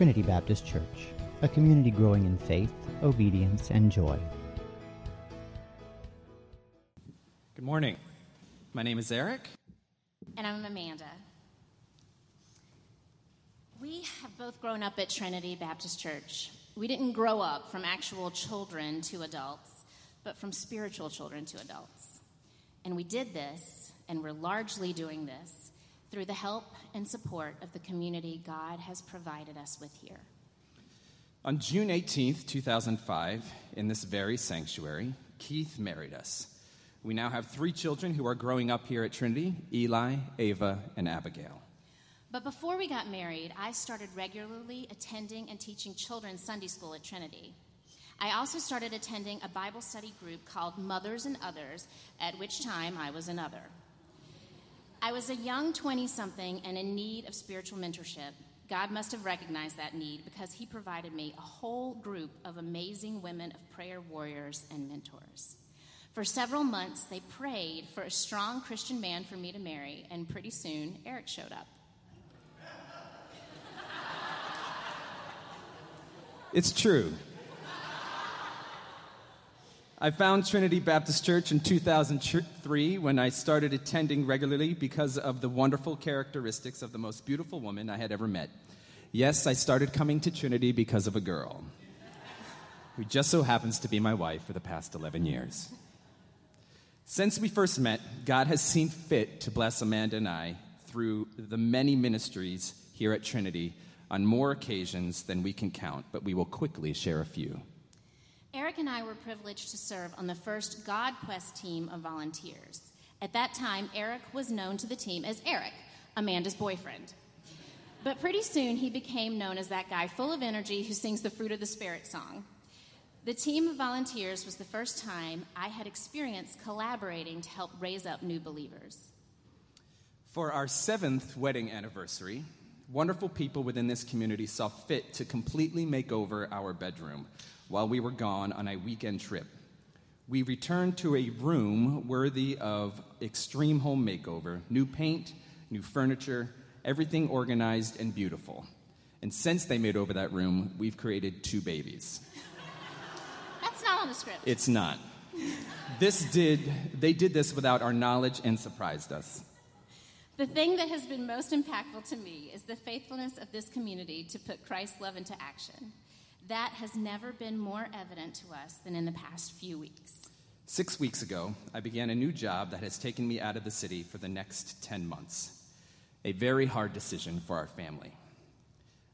Trinity Baptist Church, a community growing in faith, obedience, and joy. Good morning. My name is Eric. And I'm Amanda. We have both grown up at Trinity Baptist Church. We didn't grow up from actual children to adults, but from spiritual children to adults. And we did this, and we're largely doing this, through the help and support of the community God has provided us with here. On June 18th, 2005, in this very sanctuary, Keith married us. We now have three children who are growing up here at Trinity Eli, Ava, and Abigail. But before we got married, I started regularly attending and teaching children's Sunday school at Trinity. I also started attending a Bible study group called Mothers and Others, at which time I was another. I was a young 20 something and in need of spiritual mentorship. God must have recognized that need because He provided me a whole group of amazing women of prayer warriors and mentors. For several months, they prayed for a strong Christian man for me to marry, and pretty soon, Eric showed up. It's true. I found Trinity Baptist Church in 2003 when I started attending regularly because of the wonderful characteristics of the most beautiful woman I had ever met. Yes, I started coming to Trinity because of a girl who just so happens to be my wife for the past 11 years. Since we first met, God has seen fit to bless Amanda and I through the many ministries here at Trinity on more occasions than we can count, but we will quickly share a few. Eric and I were privileged to serve on the first God Quest team of volunteers. At that time, Eric was known to the team as Eric, Amanda's boyfriend. But pretty soon, he became known as that guy full of energy who sings the Fruit of the Spirit song. The team of volunteers was the first time I had experienced collaborating to help raise up new believers. For our seventh wedding anniversary, wonderful people within this community saw fit to completely make over our bedroom while we were gone on a weekend trip. We returned to a room worthy of extreme home makeover new paint, new furniture, everything organized and beautiful. And since they made over that room, we've created two babies. That's not on the script. It's not. This did, they did this without our knowledge and surprised us. The thing that has been most impactful to me is the faithfulness of this community to put Christ's love into action. That has never been more evident to us than in the past few weeks. Six weeks ago, I began a new job that has taken me out of the city for the next 10 months. A very hard decision for our family.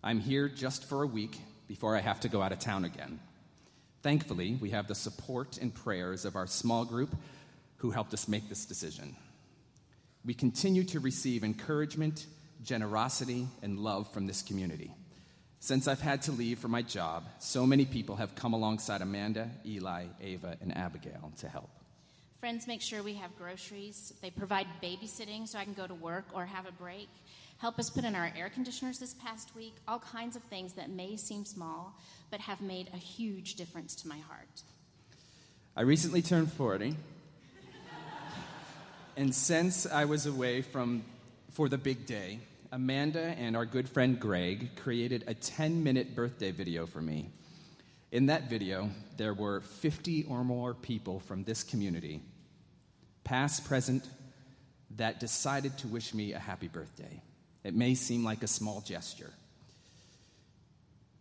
I'm here just for a week before I have to go out of town again. Thankfully, we have the support and prayers of our small group who helped us make this decision. We continue to receive encouragement, generosity, and love from this community. Since I've had to leave for my job, so many people have come alongside Amanda, Eli, Ava, and Abigail to help. Friends make sure we have groceries. They provide babysitting so I can go to work or have a break. Help us put in our air conditioners this past week. All kinds of things that may seem small, but have made a huge difference to my heart. I recently turned 40. and since I was away from for the big day, Amanda and our good friend Greg created a 10 minute birthday video for me. In that video, there were 50 or more people from this community, past, present, that decided to wish me a happy birthday. It may seem like a small gesture.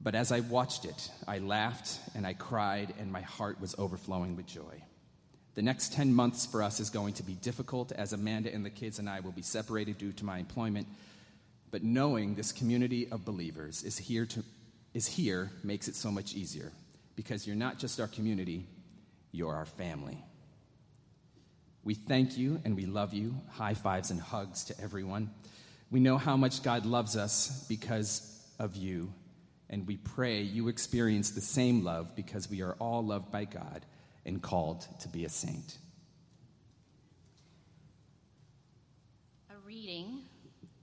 But as I watched it, I laughed and I cried, and my heart was overflowing with joy. The next 10 months for us is going to be difficult as Amanda and the kids and I will be separated due to my employment but knowing this community of believers is here, to, is here makes it so much easier because you're not just our community, you're our family. We thank you and we love you. High fives and hugs to everyone. We know how much God loves us because of you, and we pray you experience the same love because we are all loved by God and called to be a saint. A reading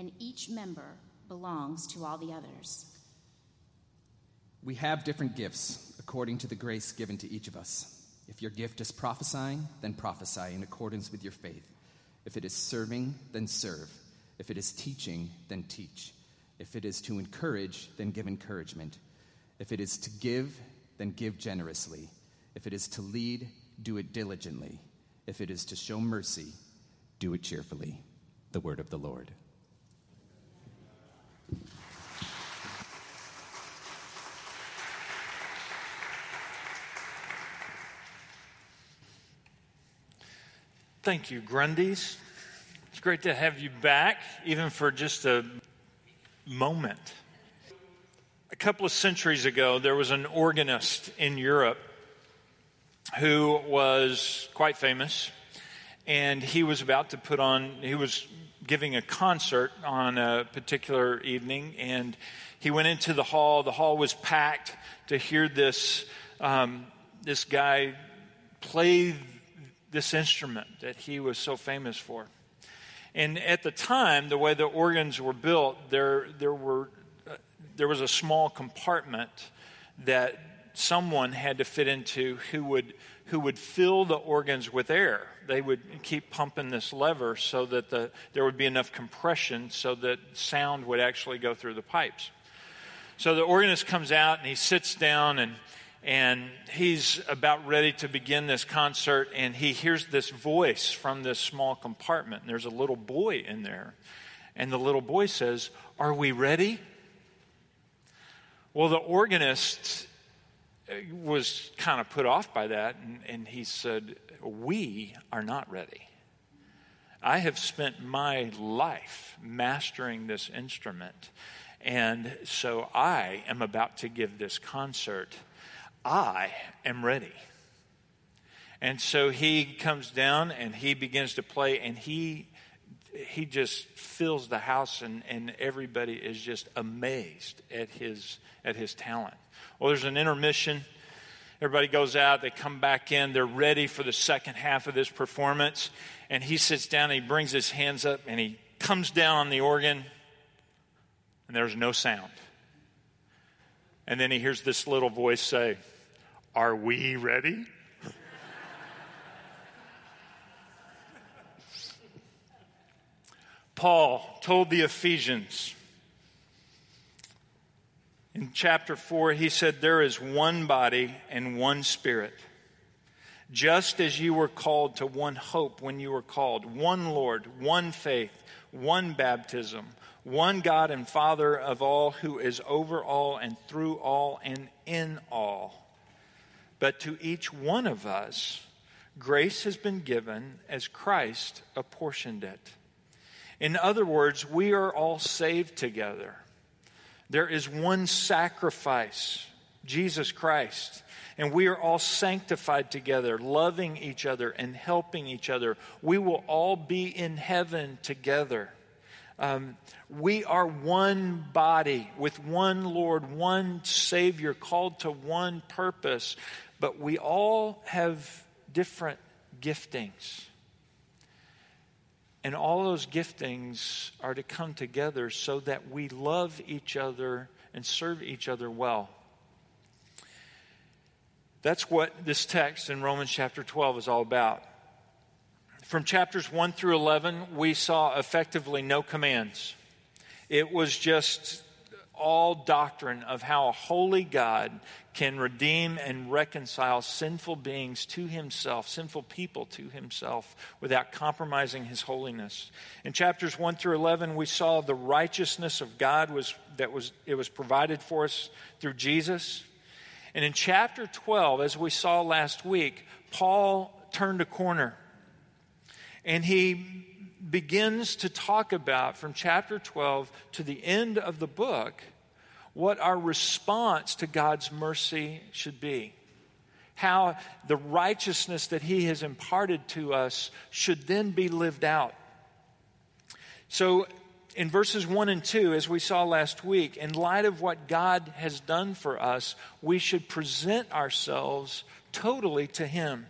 and each member belongs to all the others. We have different gifts according to the grace given to each of us. If your gift is prophesying, then prophesy in accordance with your faith. If it is serving, then serve. If it is teaching, then teach. If it is to encourage, then give encouragement. If it is to give, then give generously. If it is to lead, do it diligently. If it is to show mercy, do it cheerfully. The word of the Lord. Thank you, Grundys. It's great to have you back, even for just a moment. A couple of centuries ago, there was an organist in Europe who was quite famous, and he was about to put on, he was giving a concert on a particular evening, and he went into the hall. The hall was packed to hear this, um, this guy play this instrument that he was so famous for. And at the time, the way the organs were built, there, there, were, uh, there was a small compartment that someone had to fit into who would, who would fill the organs with air. They would keep pumping this lever so that the, there would be enough compression so that sound would actually go through the pipes. So the organist comes out and he sits down and and he's about ready to begin this concert and he hears this voice from this small compartment. And there's a little boy in there. And the little boy says are we ready? Well the organist uh, was kind of put off by that and, and he said we are not ready. I have spent my life mastering this instrument and so i am about to give this concert I am ready. And so he comes down and he begins to play and he he just fills the house and, and everybody is just amazed at his at his talent. Well, there's an intermission. Everybody goes out, they come back in, they're ready for the second half of this performance. And he sits down and he brings his hands up and he comes down on the organ, and there's no sound. And then he hears this little voice say, Are we ready? Paul told the Ephesians in chapter 4, he said, There is one body and one spirit. Just as you were called to one hope when you were called, one Lord, one faith, one baptism one God and Father of all, who is over all and through all and in all. But to each one of us, grace has been given as Christ apportioned it. In other words, we are all saved together. There is one sacrifice, Jesus Christ, and we are all sanctified together, loving each other and helping each other. We will all be in heaven together. Um, we are one body with one Lord, one Savior, called to one purpose, but we all have different giftings. And all those giftings are to come together so that we love each other and serve each other well. That's what this text in Romans chapter 12 is all about. From chapters 1 through 11, we saw effectively no commands. It was just all doctrine of how a holy God can redeem and reconcile sinful beings to himself, sinful people to himself, without compromising his holiness. In chapters 1 through 11, we saw the righteousness of God was, that was, it was provided for us through Jesus. And in chapter 12, as we saw last week, Paul turned a corner and he begins to talk about from chapter 12 to the end of the book what our response to God's mercy should be. How the righteousness that he has imparted to us should then be lived out. So, in verses 1 and 2, as we saw last week, in light of what God has done for us, we should present ourselves totally to Him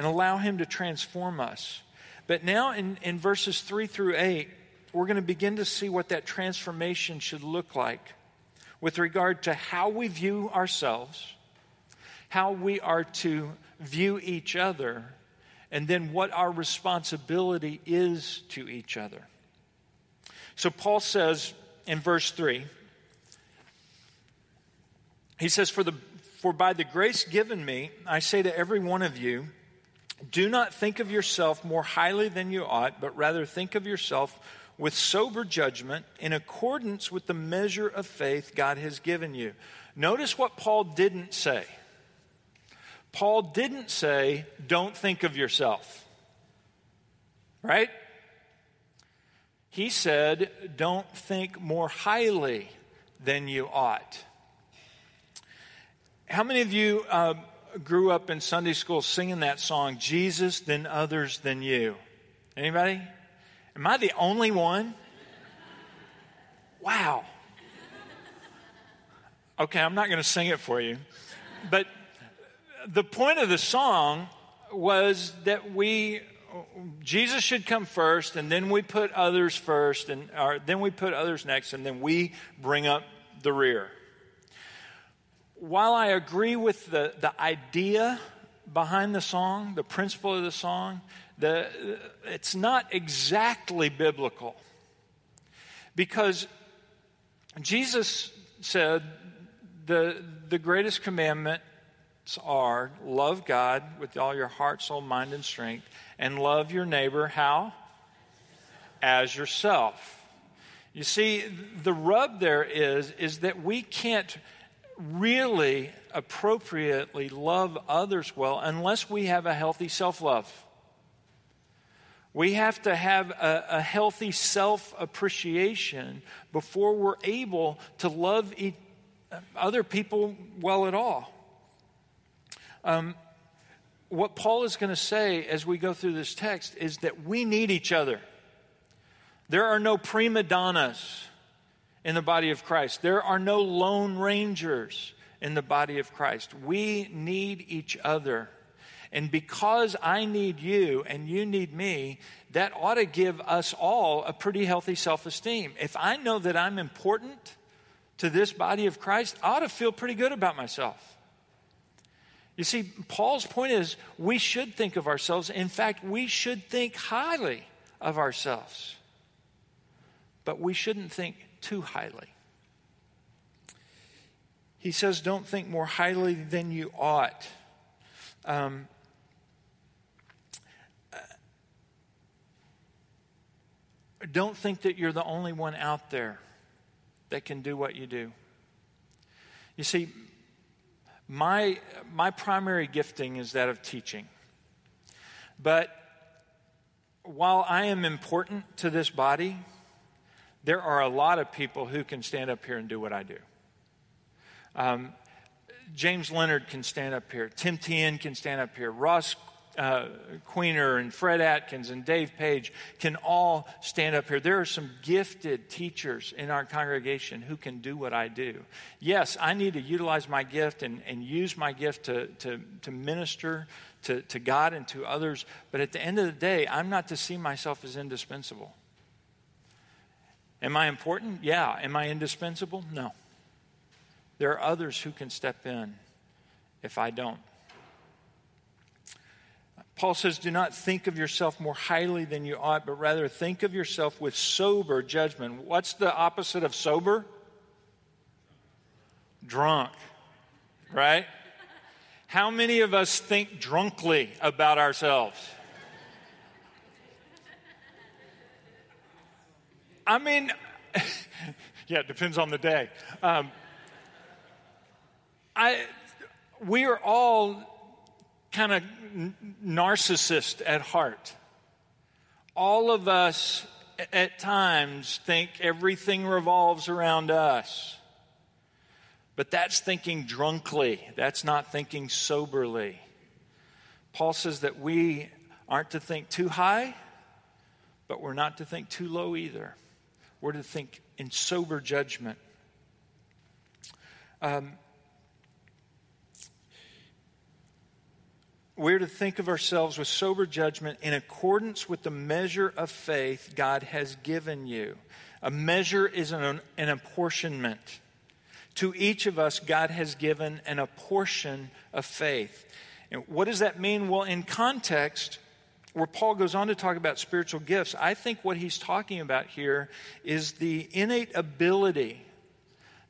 and allow Him to transform us. But now in, in verses 3 through 8, we're going to begin to see what that transformation should look like with regard to how we view ourselves, how we are to view each other, and then what our responsibility is to each other. So Paul says in verse 3, he says, For, the, for by the grace given me, I say to every one of you, do not think of yourself more highly than you ought, but rather think of yourself with sober judgment in accordance with the measure of faith God has given you. Notice what Paul didn't say. Paul didn't say, don't think of yourself. Right? He said, don't think more highly than you ought. How many of you uh, grew up in Sunday school singing that song, Jesus, then others, than you? Anybody? Am I the only one? Wow. Okay, I'm not going to sing it for you. But the point of the song was that we Jesus should come first, and then we put others first, and or then we put others next, and then we bring up the rear. While I agree with the, the idea behind the song, the principle of the song, the, it's not exactly biblical. Because Jesus said the, the greatest commandments are love God with all your heart, soul, mind, and strength, and love your neighbor how? As yourself. You see, the rub there is, is that we can't really appropriately love others well unless we have a healthy self love. We have to have a, a healthy self appreciation before we're able to love e- other people well at all. Um, what Paul is going to say as we go through this text is that we need each other. There are no prima donnas in the body of Christ, there are no lone rangers in the body of Christ. We need each other. And because I need you and you need me, that ought to give us all a pretty healthy self esteem. If I know that I'm important to this body of Christ, I ought to feel pretty good about myself. You see, Paul's point is we should think of ourselves. In fact, we should think highly of ourselves. But we shouldn't think too highly. He says, don't think more highly than you ought. Um, don't think that you're the only one out there that can do what you do. You see, my, my primary gifting is that of teaching. But while I am important to this body, there are a lot of people who can stand up here and do what I do. Um, James Leonard can stand up here. Tim Tien can stand up here. Ross uh, Queener and Fred Atkins and Dave Page can all stand up here. There are some gifted teachers in our congregation who can do what I do. Yes, I need to utilize my gift and, and use my gift to, to, to minister to, to God and to others, but at the end of the day, I'm not to see myself as indispensable. Am I important? Yeah. Am I indispensable? No. There are others who can step in if I don't. Paul says, Do not think of yourself more highly than you ought, but rather think of yourself with sober judgment. What's the opposite of sober? Drunk, right? How many of us think drunkly about ourselves? I mean, yeah, it depends on the day. Um, I, we are all kind of narcissist at heart. All of us at times think everything revolves around us. But that's thinking drunkly, that's not thinking soberly. Paul says that we aren't to think too high, but we're not to think too low either. We're to think in sober judgment. Um, we're to think of ourselves with sober judgment in accordance with the measure of faith God has given you. A measure is an, an apportionment. To each of us, God has given an apportion of faith. And what does that mean? Well, in context, where Paul goes on to talk about spiritual gifts, I think what he's talking about here is the innate ability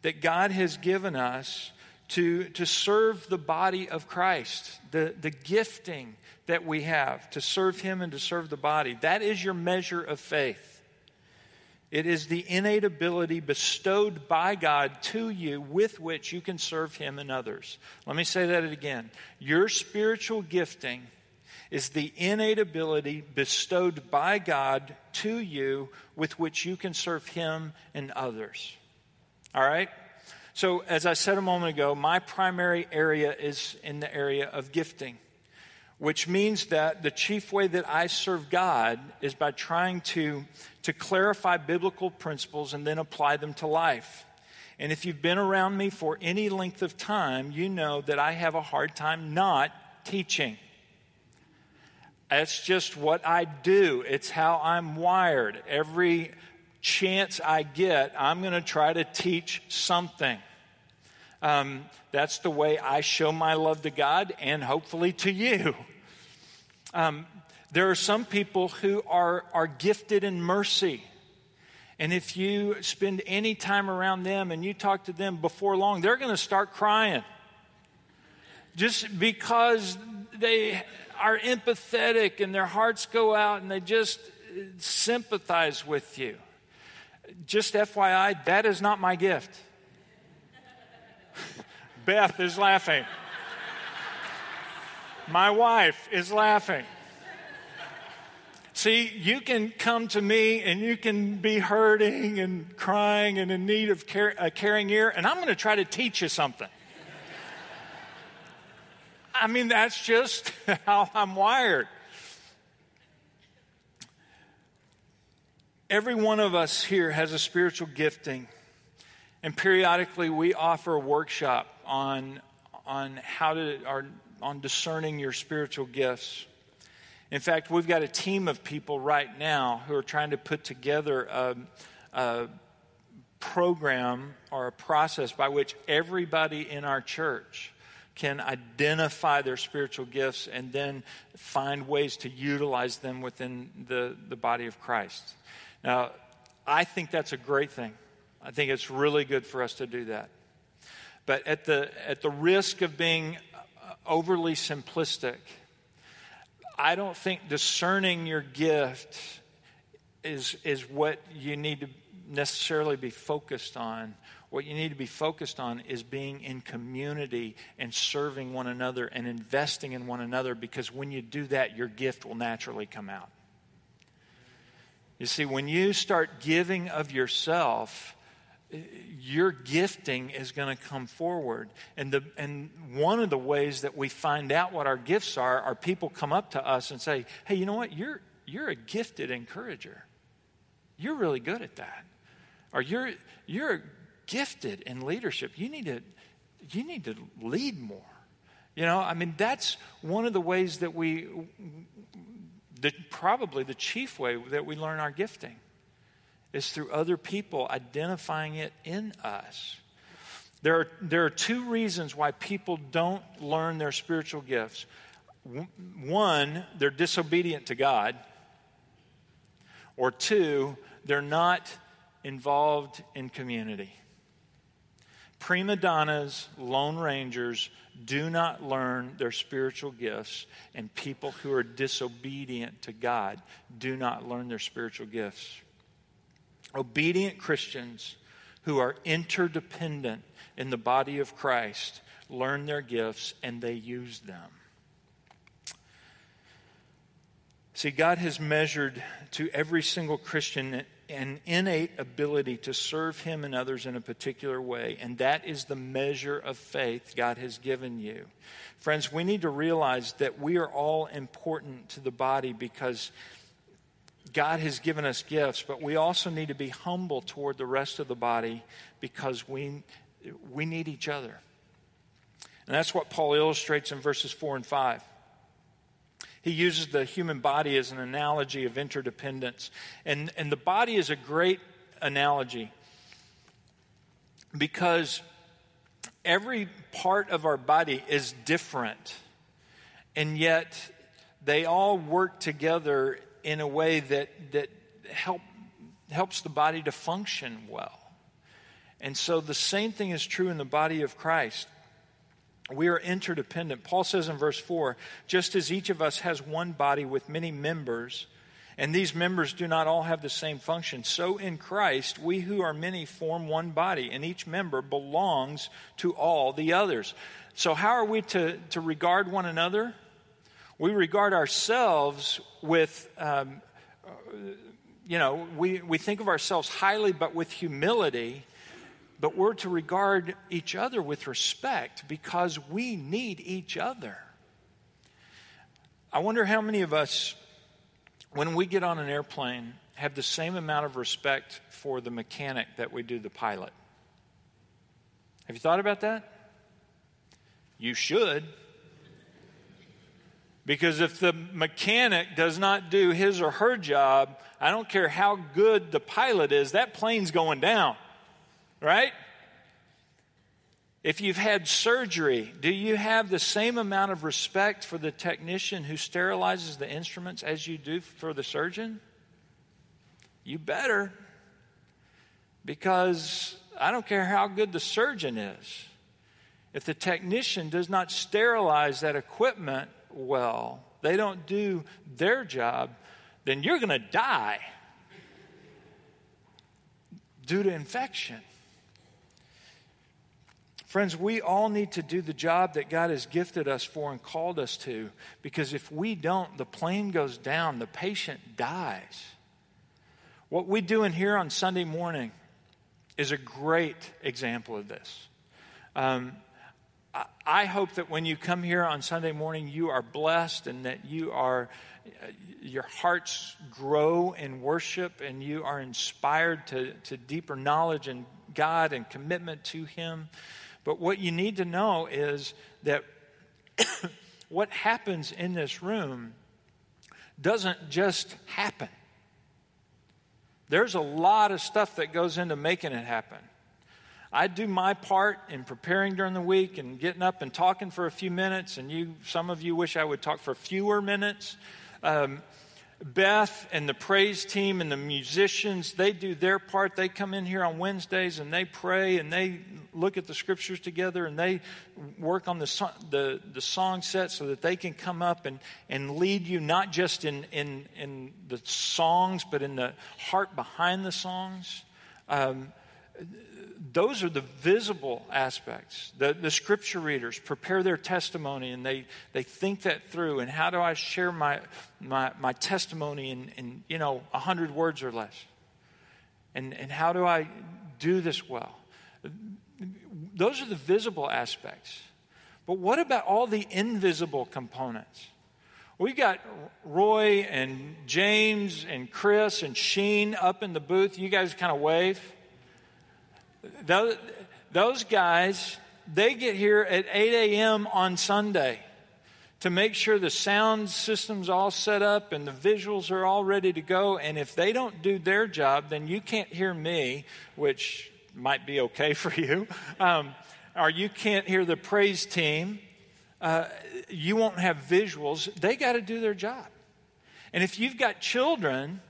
that God has given us to, to serve the body of Christ, the, the gifting that we have to serve Him and to serve the body. That is your measure of faith. It is the innate ability bestowed by God to you with which you can serve Him and others. Let me say that again. Your spiritual gifting is the innate ability bestowed by God to you with which you can serve Him and others. All right? So, as I said a moment ago, my primary area is in the area of gifting, which means that the chief way that I serve God is by trying to, to clarify biblical principles and then apply them to life. And if you've been around me for any length of time, you know that I have a hard time not teaching. That's just what I do. It's how I'm wired. Every chance I get, I'm going to try to teach something. Um, that's the way I show my love to God and hopefully to you. Um, there are some people who are, are gifted in mercy. And if you spend any time around them and you talk to them before long, they're going to start crying. Just because they are empathetic and their hearts go out and they just uh, sympathize with you. Just FYI, that is not my gift. Beth is laughing. My wife is laughing. See, you can come to me and you can be hurting and crying and in need of care, a caring ear, and I'm going to try to teach you something. I mean, that's just how I'm wired. Every one of us here has a spiritual gifting, and periodically we offer a workshop on, on how to, on discerning your spiritual gifts. In fact, we've got a team of people right now who are trying to put together a, a program or a process by which everybody in our church can identify their spiritual gifts and then find ways to utilize them within the, the body of Christ. Now, I think that's a great thing. I think it's really good for us to do that. But at the, at the risk of being uh, overly simplistic, I don't think discerning your gift is, is what you need to necessarily be focused on what you need to be focused on is being in community and serving one another and investing in one another because when you do that, your gift will naturally come out. You see, when you start giving of yourself, your gifting is going to come forward. And, the, and one of the ways that we find out what our gifts are are people come up to us and say, hey, you know what? You're, you're a gifted encourager. You're really good at that. Or you're, you're a gifted in leadership. You need to, you need to lead more. You know, I mean, that's one of the ways that we, the, probably the chief way that we learn our gifting is through other people identifying it in us. There are, there are two reasons why people don't learn their spiritual gifts. One, they're disobedient to God, or two, they're not involved in community. Prima donnas, lone rangers do not learn their spiritual gifts, and people who are disobedient to God do not learn their spiritual gifts. Obedient Christians who are interdependent in the body of Christ learn their gifts and they use them. See, God has measured to every single Christian an innate ability to serve Him and others in a particular way, and that is the measure of faith God has given you. Friends, we need to realize that we are all important to the body because God has given us gifts, but we also need to be humble toward the rest of the body because we, we need each other. And that's what Paul illustrates in verses 4 and 5. He uses the human body as an analogy of interdependence. And, and the body is a great analogy because every part of our body is different, and yet they all work together in a way that, that help, helps the body to function well. And so the same thing is true in the body of Christ. We are interdependent. Paul says in verse 4 just as each of us has one body with many members, and these members do not all have the same function, so in Christ, we who are many form one body, and each member belongs to all the others. So, how are we to, to regard one another? We regard ourselves with, um, you know, we, we think of ourselves highly, but with humility but we're to regard each other with respect because we need each other. I wonder how many of us, when we get on an airplane, have the same amount of respect for the mechanic that we do the pilot. Have you thought about that? You should. Because if the mechanic does not do his or her job, I don't care how good the pilot is, that plane's going down right? If you've had surgery, do you have the same amount of respect for the technician who sterilizes the instruments as you do for the surgeon? You better. Because I don't care how good the surgeon is. If the technician does not sterilize that equipment well, they don't do their job, then you're going to die due to infection. Friends, we all need to do the job that God has gifted us for and called us to because if we don't, the plane goes down, the patient dies. What we do in here on Sunday morning is a great example of this. Um, I hope that when you come here on Sunday morning, you are blessed and that you are, your hearts grow in worship and you are inspired to, to deeper knowledge in God and commitment to Him. But what you need to know is that what happens in this room doesn't just happen. There's a lot of stuff that goes into making it happen. I do my part in preparing during the week and getting up and talking for a few minutes, and you, some of you wish I would talk for fewer minutes. Um, Beth and the praise team and the musicians, they do their part. They come in here on Wednesdays and they pray and they look at the scriptures together and they work on the, the, the song set so that they can come up and, and lead you not just in, in, in the songs, but in the heart behind the songs. Um, those are the visible aspects. The, the scripture readers prepare their testimony and they, they think that through. And how do I share my, my, my testimony in, in, you know, 100 words or less? And, and how do I do this well? Those are the visible aspects. But what about all the invisible components? We got Roy and James and Chris and Sheen up in the booth. You guys kind of wave. Those, those guys, they get here at 8 a.m. on Sunday to make sure the sound system's all set up and the visuals are all ready to go. And if they don't do their job, then you can't hear me, which might be okay for you, um, or you can't hear the praise team. Uh, you won't have visuals. They got to do their job. And if you've got children,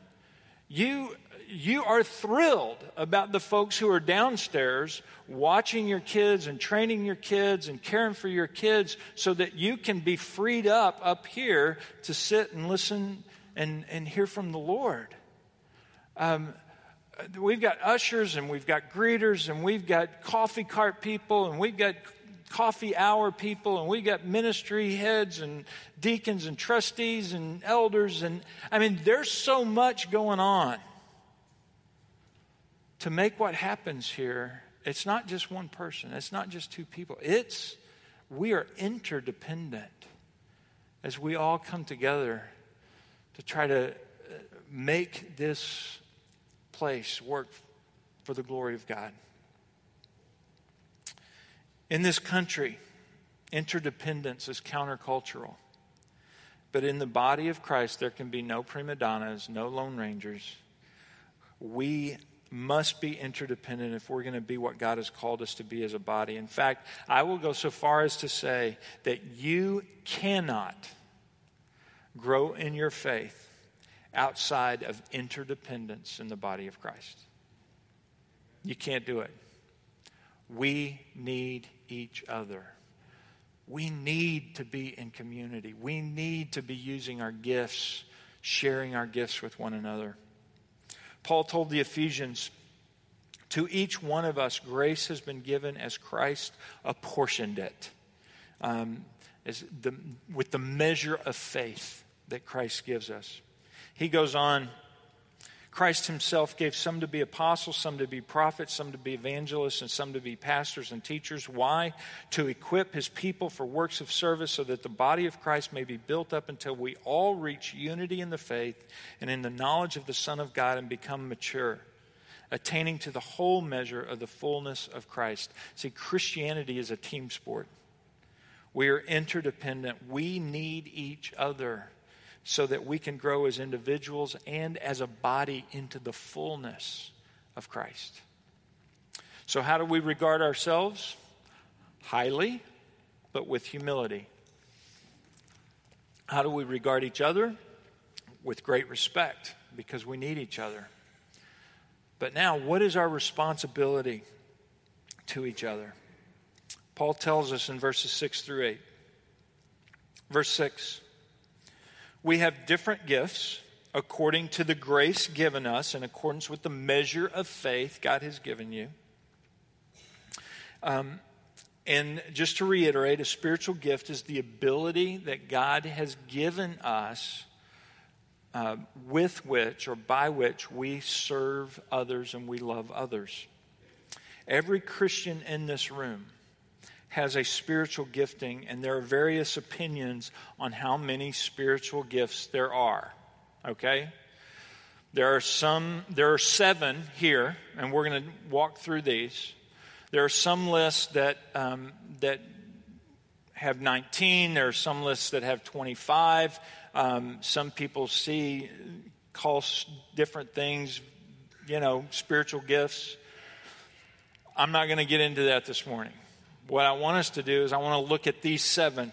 you you are thrilled about the folks who are downstairs watching your kids and training your kids and caring for your kids so that you can be freed up up here to sit and listen and, and hear from the Lord. Um, we've got ushers and we've got greeters and we've got coffee cart people and we've got coffee hour people and we've got ministry heads and deacons and trustees and elders and i mean there's so much going on to make what happens here, it's not just one person, it's not just two people. It's we are interdependent as we all come together to try to uh, make this place work for the glory of God. In this country, interdependence is countercultural. But in the body of Christ, there can be no prima donnas, no lone rangers. We must be interdependent if we're going to be what God has called us to be as a body. In fact, I will go so far as to say that you cannot grow in your faith outside of interdependence in the body of Christ. You can't do it. We need each other. We need to be in community. We need to be using our gifts, sharing our gifts with one another. Paul told the Ephesians, To each one of us, grace has been given as Christ apportioned it, um, as the, with the measure of faith that Christ gives us. He goes on Christ himself gave some to be apostles, some to be prophets, some to be evangelists, and some to be pastors and teachers. Why? To equip his people for works of service so that the body of Christ may be built up until we all reach unity in the faith and in the knowledge of the Son of God and become mature, attaining to the whole measure of the fullness of Christ. See, Christianity is a team sport. We are interdependent, we need each other so that we can grow as individuals and as a body into the fullness of Christ. So, how do we regard ourselves? Highly, but with humility. How do we regard each other? With great respect, because we need each other. But now, what is our responsibility to each other? Paul tells us in verses 6 through 8. Verse 6 we have different gifts according to the grace given us, in accordance with the measure of faith God has given you. Um, and just to reiterate, a spiritual gift is the ability that God has given us uh, with which or by which we serve others and we love others. Every Christian in this room has a spiritual gifting, and there are various opinions on how many spiritual gifts there are. Okay? There are some, there are seven here, and we're going to walk through these. There are some lists that, um, that have 19, there are some lists that have 25. Um, some people see, call different things, you know, spiritual gifts. I'm not going to get into that this morning. What I want us to do is I want to look at these seven.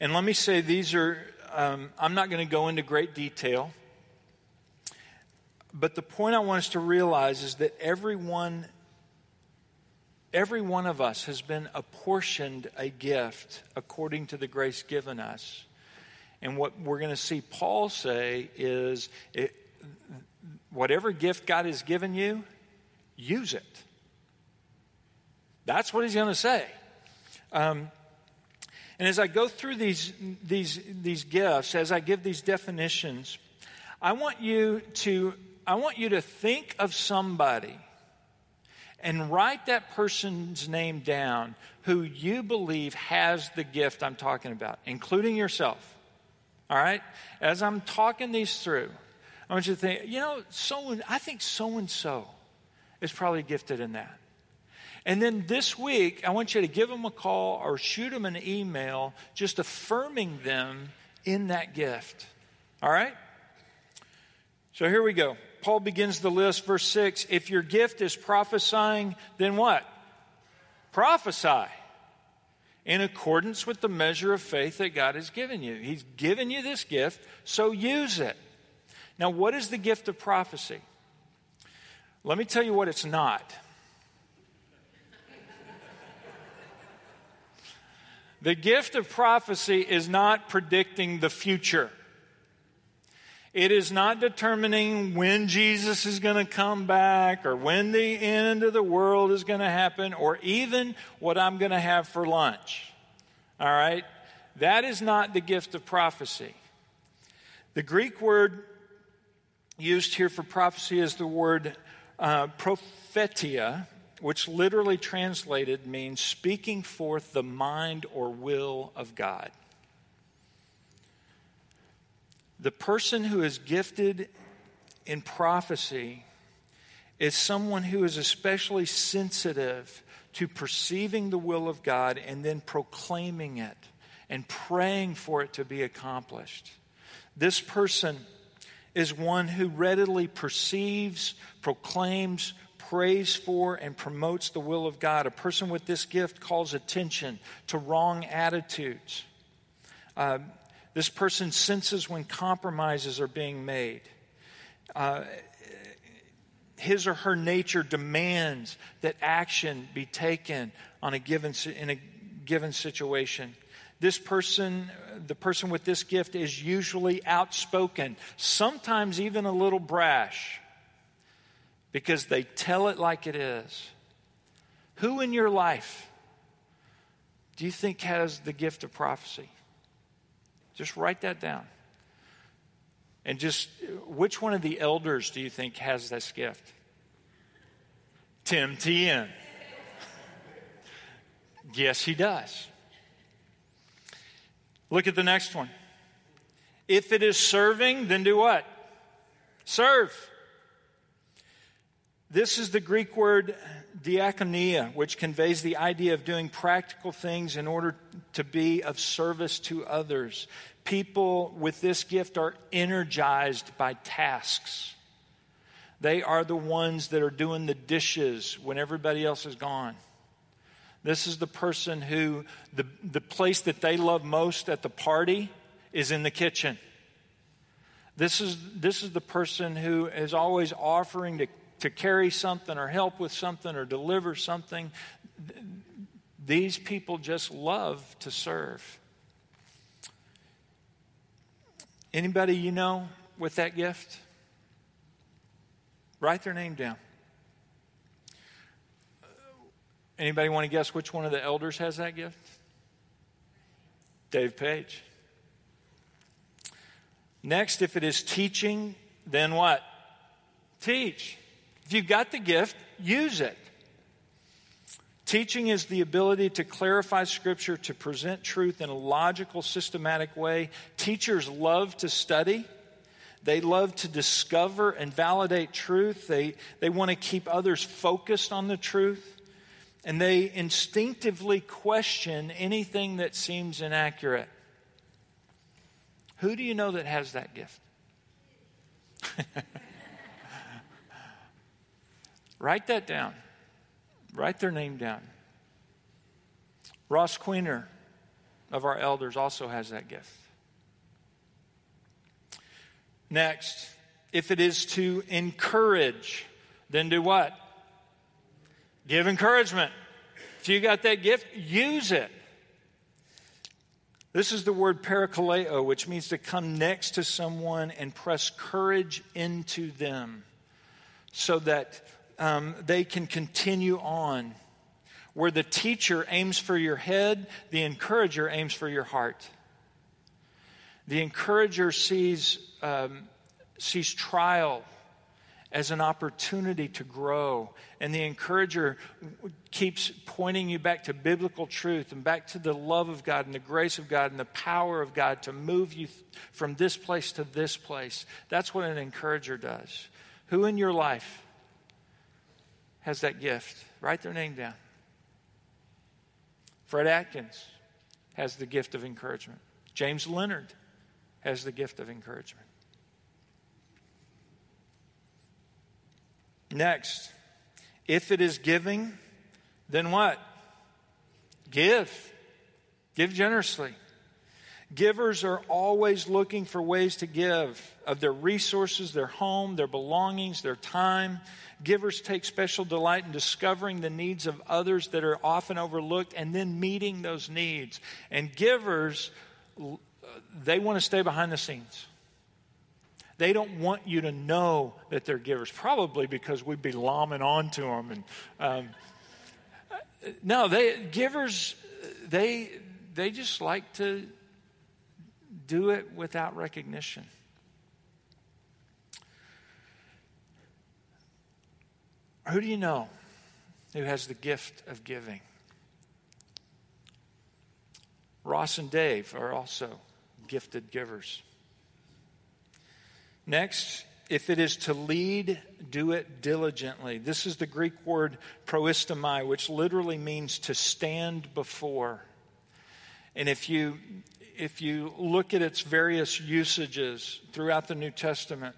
And let me say, these are, um, I'm not going to go into great detail. But the point I want us to realize is that everyone, every one of us has been apportioned a gift according to the grace given us. And what we're going to see Paul say is it, whatever gift God has given you, use it. That's what he's going to say. Um, and as I go through these, these, these gifts, as I give these definitions, I want you to, I want you to think of somebody and write that person's name down who you believe has the gift I'm talking about, including yourself. All right? As I'm talking these through, I want you to think, you know, so I think so and so is probably gifted in that. And then this week, I want you to give them a call or shoot them an email just affirming them in that gift. All right? So here we go. Paul begins the list, verse 6. If your gift is prophesying, then what? Prophesy in accordance with the measure of faith that God has given you. He's given you this gift, so use it. Now, what is the gift of prophecy? Let me tell you what it's not. The gift of prophecy is not predicting the future. It is not determining when Jesus is going to come back or when the end of the world is going to happen or even what I'm going to have for lunch. All right? That is not the gift of prophecy. The Greek word used here for prophecy is the word uh, prophetia, which literally translated means speaking forth the mind or will of God. The person who is gifted in prophecy is someone who is especially sensitive to perceiving the will of God and then proclaiming it and praying for it to be accomplished. This person is one who readily perceives, proclaims, prays for, and promotes the will of God. A person with this gift calls attention to wrong attitudes. Uh, this person senses when compromises are being made. Uh, his or her nature demands that action be taken on a given in a given situation. This person, the person with this gift, is usually outspoken, sometimes even a little brash, because they tell it like it is. Who in your life do you think has the gift of prophecy? Just write that down. And just which one of the elders do you think has this gift? Tim Tien. yes, he does. Look at the next one. If it is serving, then do what? Serve. This is the Greek word diakonia, which conveys the idea of doing practical things in order to be of service to others. People with this gift are energized by tasks. They are the ones that are doing the dishes when everybody else is gone. This is the person who, the, the place that they love most at the party is in the kitchen. This is, this is the person who is always offering to, to carry something or help with something or deliver something. These people just love to serve. Anybody you know with that gift? Write their name down. Anybody want to guess which one of the elders has that gift? Dave Page. Next, if it is teaching, then what? Teach. If you've got the gift, use it. Teaching is the ability to clarify Scripture, to present truth in a logical, systematic way. Teachers love to study. They love to discover and validate truth. They, they want to keep others focused on the truth and they instinctively question anything that seems inaccurate. Who do you know that has that gift? Write that down. Write their name down. Ross Queener of our elders also has that gift. Next, if it is to encourage, then do what? Give encouragement. If you got that gift, use it. This is the word parakaleo, which means to come next to someone and press courage into them so that um, they can continue on. Where the teacher aims for your head, the encourager aims for your heart. The encourager sees, um, sees trial as an opportunity to grow. And the encourager keeps pointing you back to biblical truth and back to the love of God and the grace of God and the power of God to move you from this place to this place. That's what an encourager does. Who in your life has that gift? Write their name down. Fred Atkins has the gift of encouragement. James Leonard has the gift of encouragement. Next, if it is giving, then what? Give. Give generously. Givers are always looking for ways to give of their resources, their home, their belongings, their time. Givers take special delight in discovering the needs of others that are often overlooked and then meeting those needs. And givers, they want to stay behind the scenes. They don't want you to know that they're givers, probably because we'd be lomming onto them. And um, no, they givers they they just like to do it without recognition. Who do you know who has the gift of giving? Ross and Dave are also gifted givers. Next, if it is to lead, do it diligently. This is the Greek word proistomai, which literally means to stand before. And if you if you look at its various usages throughout the New Testament,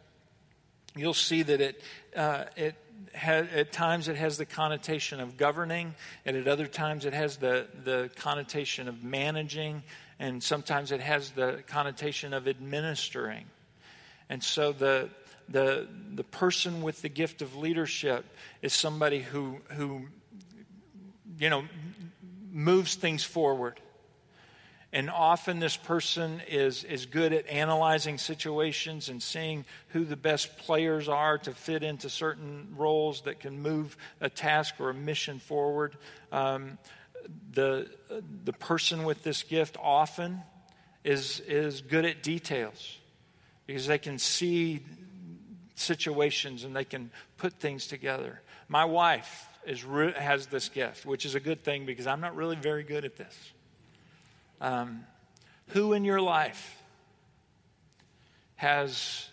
you'll see that it, uh, it at times it has the connotation of governing, and at other times it has the, the connotation of managing, and sometimes it has the connotation of administering. And so the, the, the person with the gift of leadership is somebody who, who you know, moves things forward and often this person is, is good at analyzing situations and seeing who the best players are to fit into certain roles that can move a task or a mission forward. Um, the, the person with this gift often is, is good at details because they can see situations and they can put things together. My wife is, has this gift, which is a good thing because I'm not really very good at this. Um, who in your life has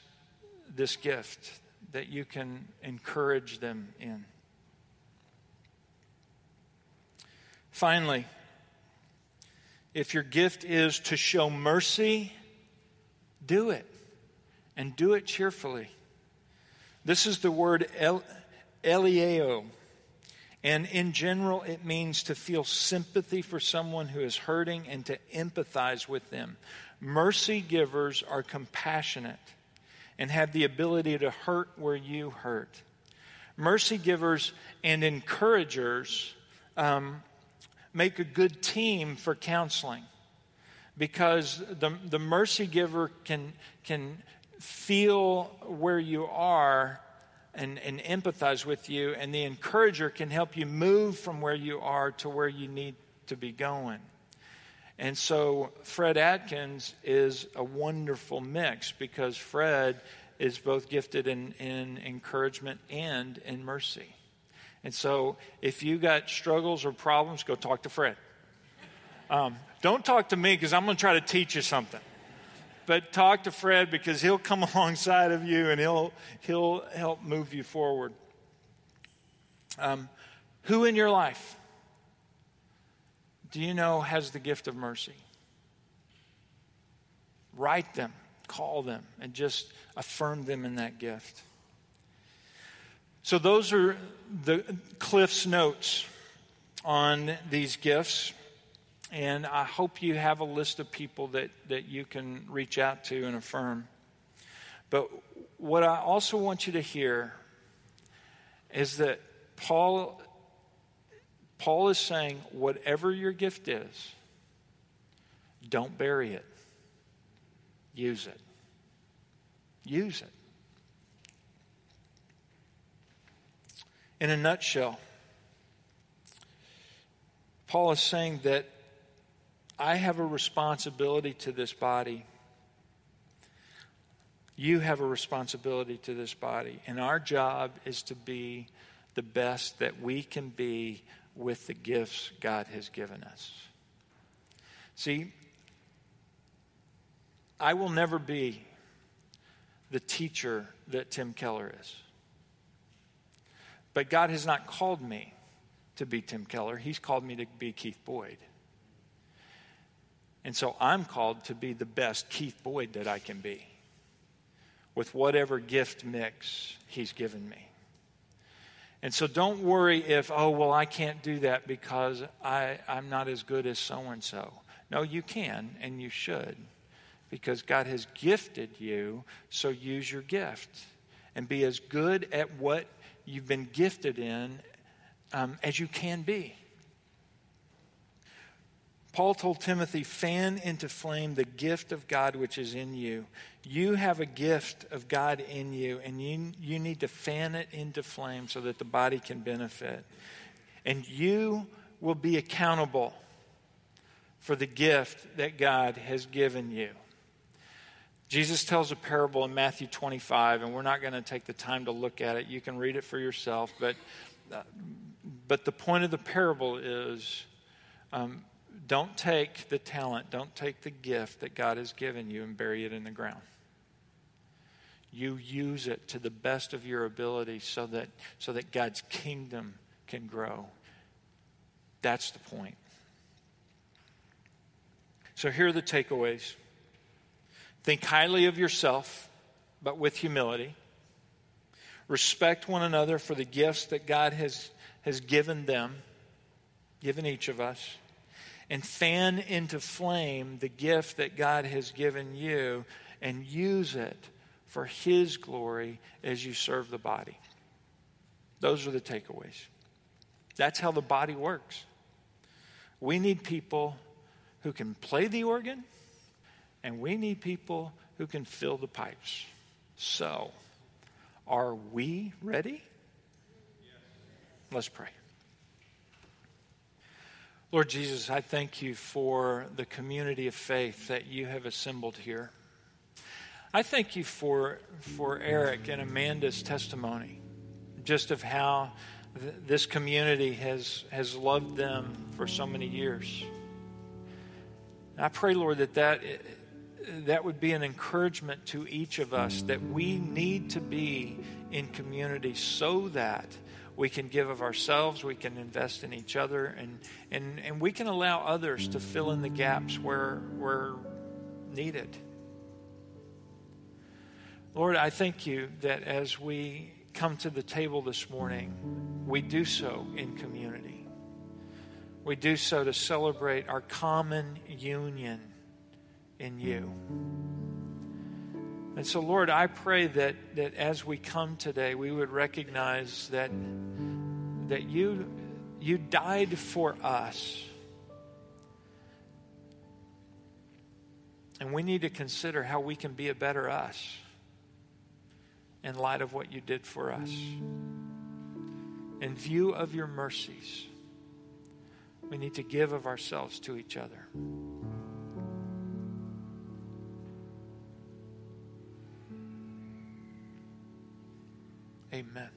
this gift that you can encourage them in? Finally, if your gift is to show mercy, do it and do it cheerfully. This is the word el- elieo, and in general, it means to feel sympathy for someone who is hurting and to empathize with them. Mercy givers are compassionate and have the ability to hurt where you hurt. Mercy givers and encouragers um, make a good team for counseling because the, the mercy giver can, can feel where you are and, and empathize with you, and the encourager can help you move from where you are to where you need to be going. And so Fred Atkins is a wonderful mix because Fred is both gifted in, in encouragement and in mercy. And so if you got struggles or problems, go talk to Fred. Um, don't talk to me because I'm going to try to teach you something but talk to Fred because he'll come alongside of you and he'll, he'll help move you forward. Um, who in your life do you know has the gift of mercy? Write them, call them, and just affirm them in that gift. So, those are the Cliff's notes on these gifts. And I hope you have a list of people that, that you can reach out to and affirm. But what I also want you to hear is that Paul, Paul is saying, whatever your gift is, don't bury it. Use it. Use it. In a nutshell, Paul is saying that I have a responsibility to this body. You have a responsibility to this body. And our job is to be the best that we can be with the gifts God has given us. See, I will never be the teacher that Tim Keller is. But God has not called me to be Tim Keller, He's called me to be Keith Boyd. And so I'm called to be the best Keith Boyd that I can be with whatever gift mix He's given me. And so don't worry if, oh, well, I can't do that because I, I'm not as good as so and so. No, you can and you should because God has gifted you, so use your gift and be as good at what you've been gifted in um, as you can be. Paul told Timothy, fan into flame the gift of God which is in you. You have a gift of God in you, and you, you need to fan it into flame so that the body can benefit. And you will be accountable for the gift that God has given you. Jesus tells a parable in Matthew 25, and we're not going to take the time to look at it. You can read it for yourself. But, uh, but the point of the parable is um, don't take the talent, don't take the gift that God has given you and bury it in the ground. you use it to the best of your ability so that, so that God's kingdom can grow. That's the point. So here are the takeaways think highly of yourself, but with humility. Respect one another for the gifts that God has, has given them, given each of us. And fan into flame the gift that God has given you and use it for His glory as you serve the body. Those are the takeaways. That's how the body works. We need people who can play the organ, and we need people who can fill the pipes. So, are we ready? Let's pray. Lord Jesus, I thank you for the community of faith that you have assembled here. I thank you for, for Eric and Amanda's testimony, just of how th- this community has, has loved them for so many years. And I pray, Lord, that, that eh, that would be an encouragement to each of us that we need to be in community so that we can give of ourselves, we can invest in each other, and, and, and we can allow others to fill in the gaps where, where needed. Lord, I thank you that as we come to the table this morning, we do so in community. We do so to celebrate our common union in you. And so, Lord, I pray that, that as we come today, we would recognize that, that you, you died for us. And we need to consider how we can be a better us in light of what you did for us. In view of your mercies, we need to give of ourselves to each other. Amen.